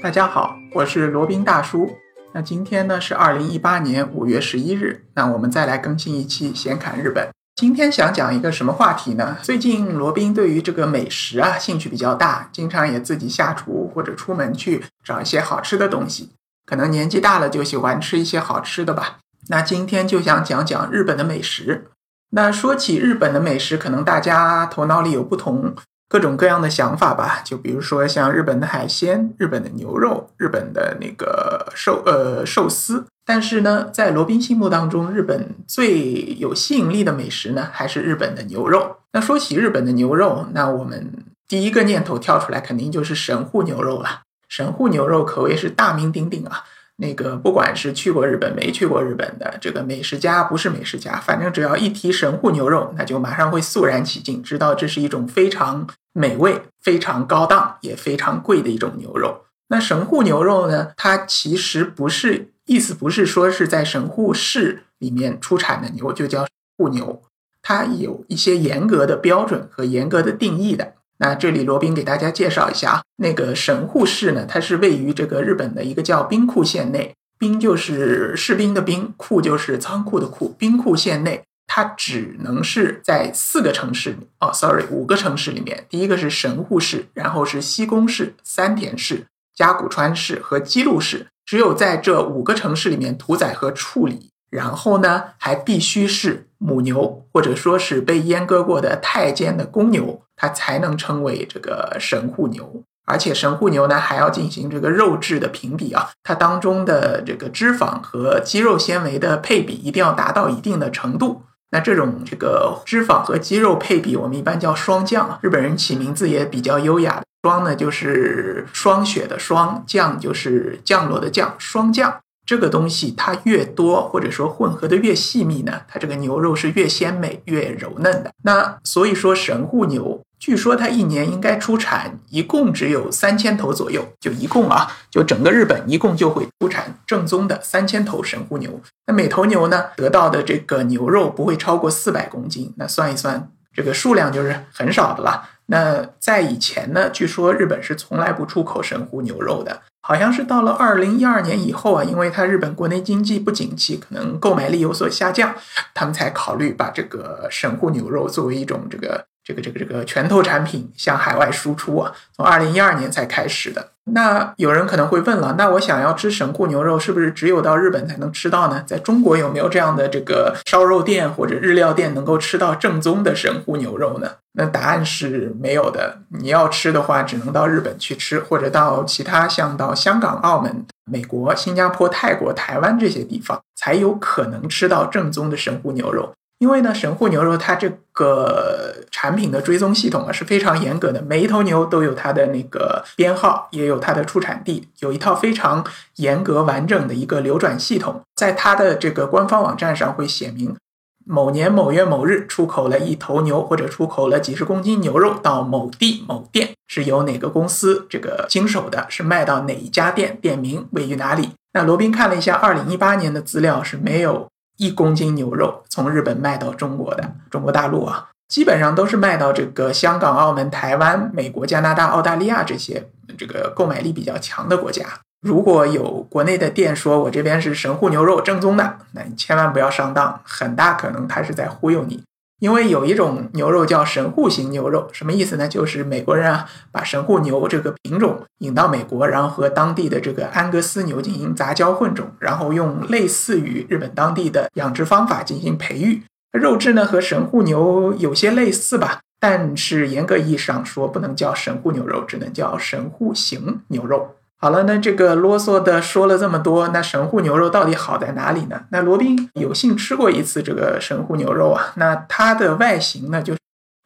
大家好，我是罗宾大叔。那今天呢是二零一八年五月十一日，那我们再来更新一期闲侃日本。今天想讲一个什么话题呢？最近罗宾对于这个美食啊兴趣比较大，经常也自己下厨或者出门去找一些好吃的东西。可能年纪大了就喜欢吃一些好吃的吧。那今天就想讲讲日本的美食。那说起日本的美食，可能大家头脑里有不同。各种各样的想法吧，就比如说像日本的海鲜、日本的牛肉、日本的那个寿呃寿司。但是呢，在罗宾心目当中，日本最有吸引力的美食呢，还是日本的牛肉。那说起日本的牛肉，那我们第一个念头跳出来，肯定就是神户牛肉了。神户牛肉可谓是大名鼎鼎啊。那个不管是去过日本没去过日本的这个美食家不是美食家，反正只要一提神户牛肉，那就马上会肃然起敬，知道这是一种非常美味、非常高档也非常贵的一种牛肉。那神户牛肉呢？它其实不是意思，不是说是在神户市里面出产的牛就叫户牛，它有一些严格的标准和严格的定义的。那这里罗宾给大家介绍一下啊，那个神户市呢，它是位于这个日本的一个叫兵库县内，兵就是士兵的兵，库就是仓库的库，兵库县内，它只能是在四个城市哦，sorry，五个城市里面，第一个是神户市，然后是西宫市、三田市、加古川市和姬路市，只有在这五个城市里面屠宰和处理，然后呢，还必须是母牛或者说是被阉割过的太监的公牛。它才能称为这个神户牛，而且神户牛呢还要进行这个肉质的评比啊，它当中的这个脂肪和肌肉纤维的配比一定要达到一定的程度。那这种这个脂肪和肌肉配比，我们一般叫霜降。日本人起名字也比较优雅，霜呢就是霜雪的霜，降就是降落的降，霜降。这个东西它越多，或者说混合的越细密呢，它这个牛肉是越鲜美、越柔嫩的。那所以说神户牛。据说它一年应该出产一共只有三千头左右，就一共啊，就整个日本一共就会出产正宗的三千头神户牛。那每头牛呢得到的这个牛肉不会超过四百公斤，那算一算这个数量就是很少的了。那在以前呢，据说日本是从来不出口神户牛肉的，好像是到了二零一二年以后啊，因为它日本国内经济不景气，可能购买力有所下降，他们才考虑把这个神户牛肉作为一种这个。这个这个这个拳头产品向海外输出啊，从二零一二年才开始的。那有人可能会问了，那我想要吃神户牛肉，是不是只有到日本才能吃到呢？在中国有没有这样的这个烧肉店或者日料店能够吃到正宗的神户牛肉呢？那答案是没有的。你要吃的话，只能到日本去吃，或者到其他像到香港、澳门、美国、新加坡、泰国、台湾这些地方，才有可能吃到正宗的神户牛肉。因为呢，神户牛肉它这个产品的追踪系统啊是非常严格的，每一头牛都有它的那个编号，也有它的出产地，有一套非常严格完整的一个流转系统。在它的这个官方网站上会写明，某年某月某日出口了一头牛，或者出口了几十公斤牛肉到某地某店，是由哪个公司这个经手的，是卖到哪一家店，店名位于哪里。那罗宾看了一下二零一八年的资料是没有。一公斤牛肉从日本卖到中国的中国大陆啊，基本上都是卖到这个香港、澳门、台湾、美国、加拿大、澳大利亚这些这个购买力比较强的国家。如果有国内的店说我这边是神户牛肉正宗的，那你千万不要上当，很大可能他是在忽悠你。因为有一种牛肉叫神户型牛肉，什么意思呢？就是美国人啊，把神户牛这个品种引到美国，然后和当地的这个安格斯牛进行杂交混种，然后用类似于日本当地的养殖方法进行培育，肉质呢和神户牛有些类似吧，但是严格意义上说不能叫神户牛肉，只能叫神户型牛肉。好了，那这个啰嗦的说了这么多，那神户牛肉到底好在哪里呢？那罗宾有幸吃过一次这个神户牛肉啊，那它的外形呢，就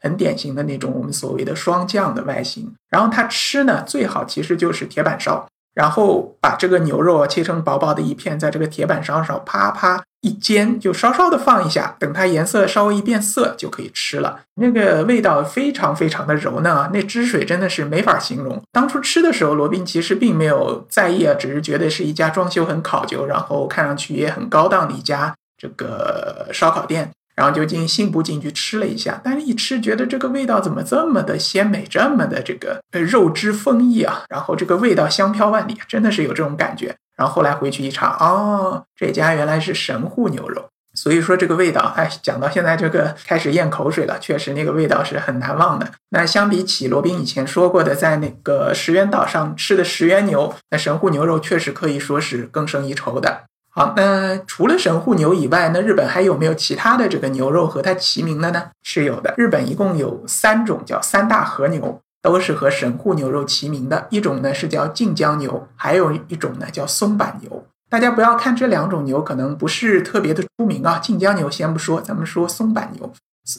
很典型的那种我们所谓的霜酱的外形。然后它吃呢，最好其实就是铁板烧，然后把这个牛肉切成薄薄的一片，在这个铁板烧上啪啪。一煎就稍稍的放一下，等它颜色稍微一变色就可以吃了。那个味道非常非常的柔嫩啊，那汁水真的是没法形容。当初吃的时候，罗宾其实并没有在意啊，只是觉得是一家装修很考究，然后看上去也很高档的一家这个烧烤店。然后就进信步进去吃了一下，但是一吃觉得这个味道怎么这么的鲜美，这么的这个肉汁丰溢啊，然后这个味道香飘万里，真的是有这种感觉。然后后来回去一查，哦，这家原来是神户牛肉。所以说这个味道，哎，讲到现在这个开始咽口水了，确实那个味道是很难忘的。那相比起罗宾以前说过的在那个石原岛上吃的石原牛，那神户牛肉确实可以说是更胜一筹的。好，那除了神户牛以外，那日本还有没有其他的这个牛肉和它齐名的呢？是有的，日本一共有三种叫三大和牛，都是和神户牛肉齐名的。一种呢是叫近江牛，还有一种呢叫松板牛。大家不要看这两种牛可能不是特别的出名啊，近江牛先不说，咱们说松板牛。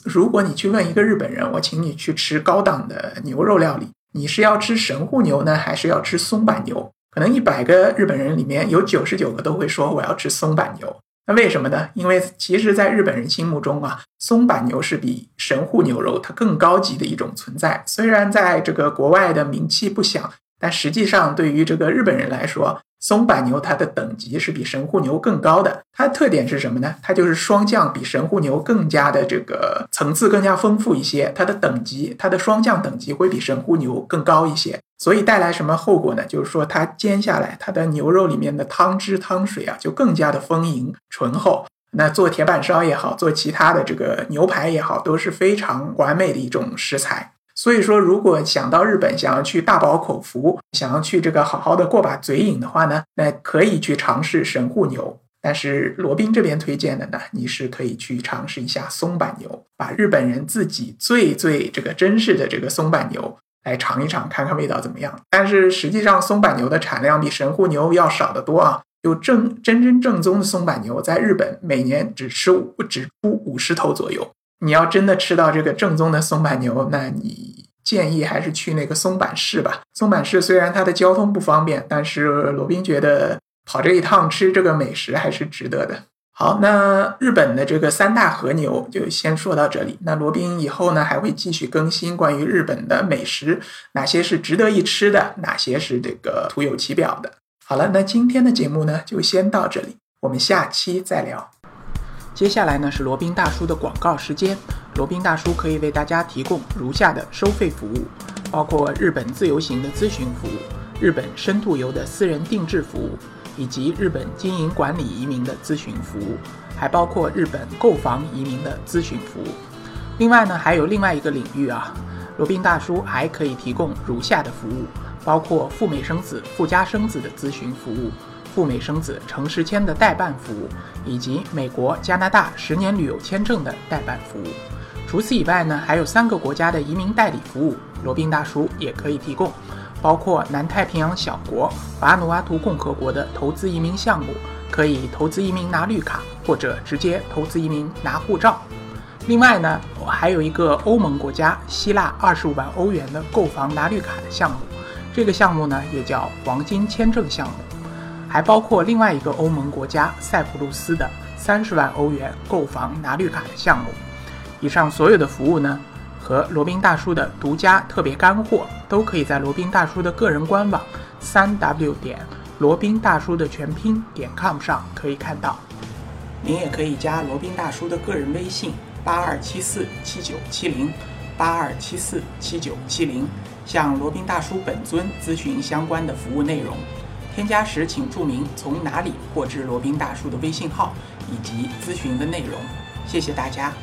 如果你去问一个日本人，我请你去吃高档的牛肉料理，你是要吃神户牛呢，还是要吃松板牛？可能一百个日本人里面有九十九个都会说我要吃松板牛，那为什么呢？因为其实，在日本人心目中啊，松板牛是比神户牛肉它更高级的一种存在。虽然在这个国外的名气不响，但实际上对于这个日本人来说，松板牛它的等级是比神户牛更高的，它的特点是什么呢？它就是霜降比神户牛更加的这个层次更加丰富一些，它的等级，它的霜降等级会比神户牛更高一些，所以带来什么后果呢？就是说它煎下来，它的牛肉里面的汤汁汤水啊就更加的丰盈醇厚，那做铁板烧也好，做其他的这个牛排也好，都是非常完美的一种食材。所以说，如果想到日本，想要去大饱口福，想要去这个好好的过把嘴瘾的话呢，那可以去尝试神户牛。但是罗宾这边推荐的呢，你是可以去尝试一下松板牛，把日本人自己最最这个真实的这个松板牛来尝一尝，看看味道怎么样。但是实际上，松板牛的产量比神户牛要少得多啊。就正真真正宗的松板牛，在日本每年只吃只出五十头左右。你要真的吃到这个正宗的松板牛，那你建议还是去那个松板市吧。松板市虽然它的交通不方便，但是罗宾觉得跑这一趟吃这个美食还是值得的。好，那日本的这个三大和牛就先说到这里。那罗宾以后呢还会继续更新关于日本的美食，哪些是值得一吃的，哪些是这个徒有其表的。好了，那今天的节目呢就先到这里，我们下期再聊。接下来呢是罗宾大叔的广告时间。罗宾大叔可以为大家提供如下的收费服务，包括日本自由行的咨询服务、日本深度游的私人定制服务，以及日本经营管理移民的咨询服务，还包括日本购房移民的咨询服务。另外呢，还有另外一个领域啊，罗宾大叔还可以提供如下的服务，包括赴美生子、赴加生子的咨询服务。赴美生子、城市签的代办服务，以及美国、加拿大十年旅游签证的代办服务。除此以外呢，还有三个国家的移民代理服务，罗宾大叔也可以提供，包括南太平洋小国瓦努阿图共和国的投资移民项目，可以投资移民拿绿卡，或者直接投资移民拿护照。另外呢，我还有一个欧盟国家希腊二十五万欧元的购房拿绿卡的项目，这个项目呢也叫黄金签证项目。还包括另外一个欧盟国家塞浦路斯的三十万欧元购房拿绿卡的项目。以上所有的服务呢，和罗宾大叔的独家特别干货，都可以在罗宾大叔的个人官网三 w 点罗宾大叔的全拼点 com 上可以看到。您也可以加罗宾大叔的个人微信八二七四七九七零八二七四七九七零，向罗宾大叔本尊咨询相关的服务内容。添加时请注明从哪里获知罗宾大叔的微信号以及咨询的内容，谢谢大家。